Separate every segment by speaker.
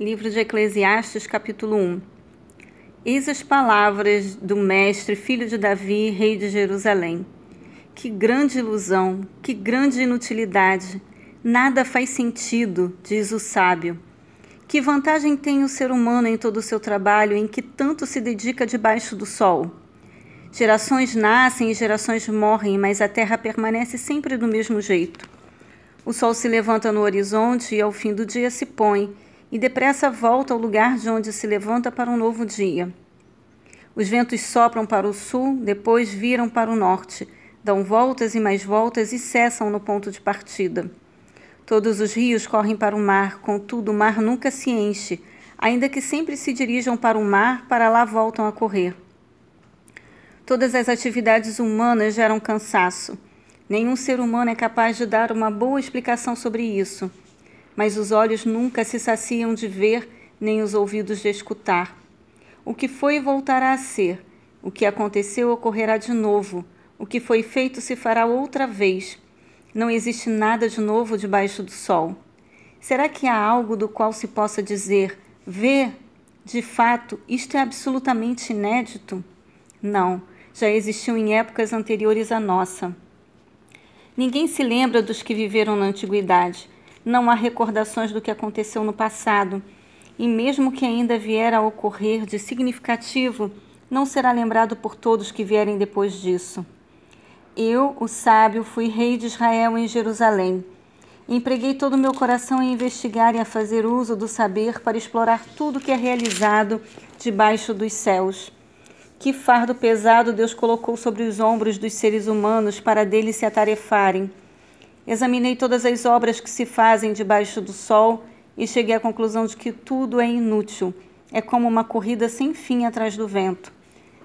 Speaker 1: Livro de Eclesiastes, capítulo 1. Eis as palavras do mestre, filho de Davi, rei de Jerusalém. Que grande ilusão, que grande inutilidade. Nada faz sentido, diz o sábio. Que vantagem tem o ser humano em todo o seu trabalho em que tanto se dedica debaixo do sol? Gerações nascem e gerações morrem, mas a terra permanece sempre do mesmo jeito. O sol se levanta no horizonte e ao fim do dia se põe e depressa volta ao lugar de onde se levanta para um novo dia. Os ventos sopram para o sul, depois viram para o norte, dão voltas e mais voltas e cessam no ponto de partida. Todos os rios correm para o mar, contudo o mar nunca se enche, ainda que sempre se dirijam para o mar, para lá voltam a correr. Todas as atividades humanas geram cansaço. Nenhum ser humano é capaz de dar uma boa explicação sobre isso mas os olhos nunca se saciam de ver, nem os ouvidos de escutar. O que foi voltará a ser, o que aconteceu ocorrerá de novo, o que foi feito se fará outra vez. Não existe nada de novo debaixo do sol. Será que há algo do qual se possa dizer, vê, de fato, isto é absolutamente inédito? Não, já existiu em épocas anteriores à nossa. Ninguém se lembra dos que viveram na antiguidade não há recordações do que aconteceu no passado, e mesmo que ainda vier a ocorrer de significativo, não será lembrado por todos que vierem depois disso. Eu, o sábio, fui rei de Israel em Jerusalém. Empreguei todo o meu coração em investigar e a fazer uso do saber para explorar tudo que é realizado debaixo dos céus. Que fardo pesado Deus colocou sobre os ombros dos seres humanos para deles se atarefarem Examinei todas as obras que se fazem debaixo do sol e cheguei à conclusão de que tudo é inútil. É como uma corrida sem fim atrás do vento.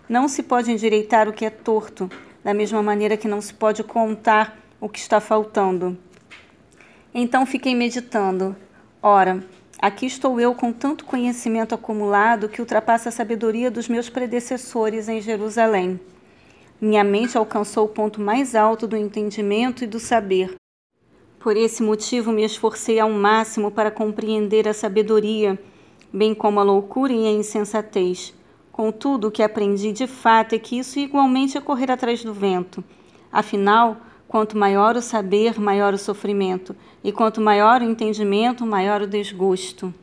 Speaker 1: Não se pode endireitar o que é torto, da mesma maneira que não se pode contar o que está faltando. Então fiquei meditando. Ora, aqui estou eu com tanto conhecimento acumulado que ultrapassa a sabedoria dos meus predecessores em Jerusalém. Minha mente alcançou o ponto mais alto do entendimento e do saber. Por esse motivo me esforcei ao máximo para compreender a sabedoria, bem como a loucura e a insensatez. Contudo, o que aprendi de fato é que isso igualmente é correr atrás do vento. Afinal, quanto maior o saber, maior o sofrimento, e quanto maior o entendimento, maior o desgosto.